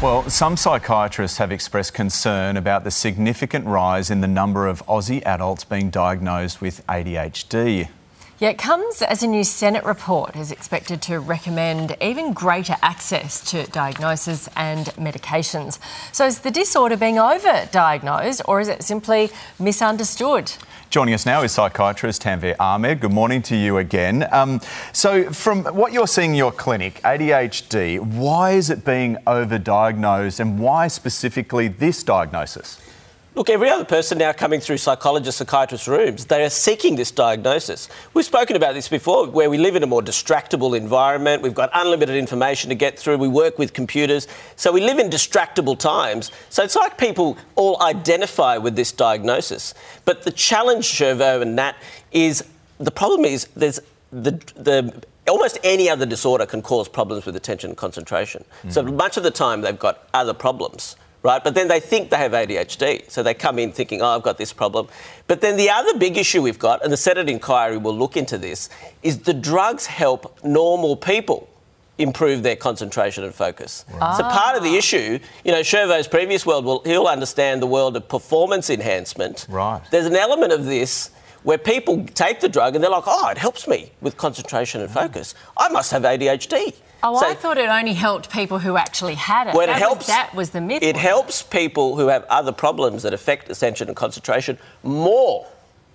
Well, some psychiatrists have expressed concern about the significant rise in the number of Aussie adults being diagnosed with ADHD. Yeah, it comes as a new Senate report is expected to recommend even greater access to diagnosis and medications. So is the disorder being over-diagnosed or is it simply misunderstood? Joining us now is psychiatrist Tanveer Ahmed. Good morning to you again. Um, so, from what you're seeing in your clinic, ADHD, why is it being overdiagnosed and why specifically this diagnosis? Look, every other person now coming through psychologist, psychiatrist rooms, they are seeking this diagnosis. We've spoken about this before, where we live in a more distractible environment. We've got unlimited information to get through. We work with computers. So we live in distractible times. So it's like people all identify with this diagnosis. But the challenge, Shervo and Nat, is the problem is there's the, the almost any other disorder can cause problems with attention and concentration. Mm. So much of the time they've got other problems right? But then they think they have ADHD. So they come in thinking, oh, I've got this problem. But then the other big issue we've got, and the Senate inquiry will look into this, is the drugs help normal people improve their concentration and focus. Right. So part of the ah. issue, you know, Shervo's previous world, will he'll understand the world of performance enhancement. Right. There's an element of this where people take the drug and they're like, oh, it helps me with concentration and focus. I must have ADHD. Oh, so, I thought it only helped people who actually had it. Well, it that helps. Was, that was the myth. It helps people who have other problems that affect attention and concentration more.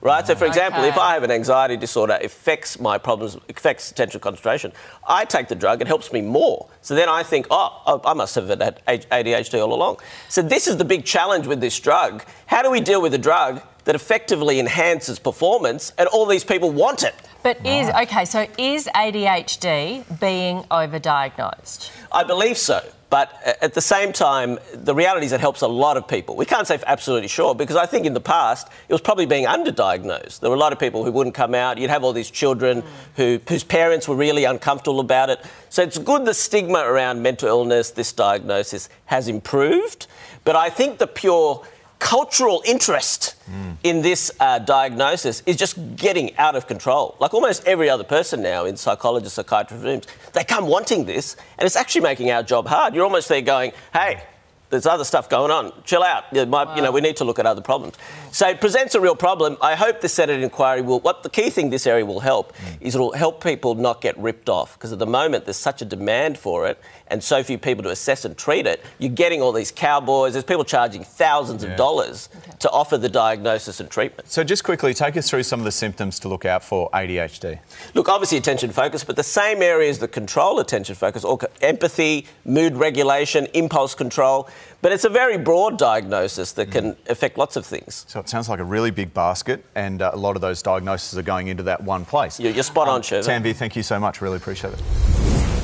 Right. So, for oh, example, okay. if I have an anxiety disorder, it affects my problems, affects attention and concentration. I take the drug, it helps me more. So then I think, oh, I must have had ADHD all along. So this is the big challenge with this drug. How do we deal with a drug that effectively enhances performance, and all these people want it? But is okay. So is ADHD being overdiagnosed? I believe so. But at the same time, the reality is it helps a lot of people. We can't say for absolutely sure because I think in the past it was probably being underdiagnosed. There were a lot of people who wouldn't come out. You'd have all these children mm. who, whose parents were really uncomfortable about it. So it's good the stigma around mental illness, this diagnosis, has improved. But I think the pure cultural interest mm. in this uh, diagnosis is just getting out of control. Like almost every other person now in psychologist, psychiatrist rooms, they come wanting this, and it's actually making our job hard. You're almost there going, hey, there's other stuff going on. Chill out. You, might, wow. you know, we need to look at other problems. So it presents a real problem. I hope the Senate inquiry will. What the key thing this area will help mm. is it'll help people not get ripped off because at the moment there's such a demand for it and so few people to assess and treat it. You're getting all these cowboys. There's people charging thousands yeah. of dollars okay. to offer the diagnosis and treatment. So just quickly, take us through some of the symptoms to look out for ADHD. Look, obviously attention focus, but the same areas that control attention focus, or empathy, mood regulation, impulse control. But it's a very broad diagnosis that can mm. affect lots of things. So it sounds like a really big basket, and uh, a lot of those diagnoses are going into that one place. You're, you're spot um, on, Shervo. Tanveer, thank you so much. Really appreciate it.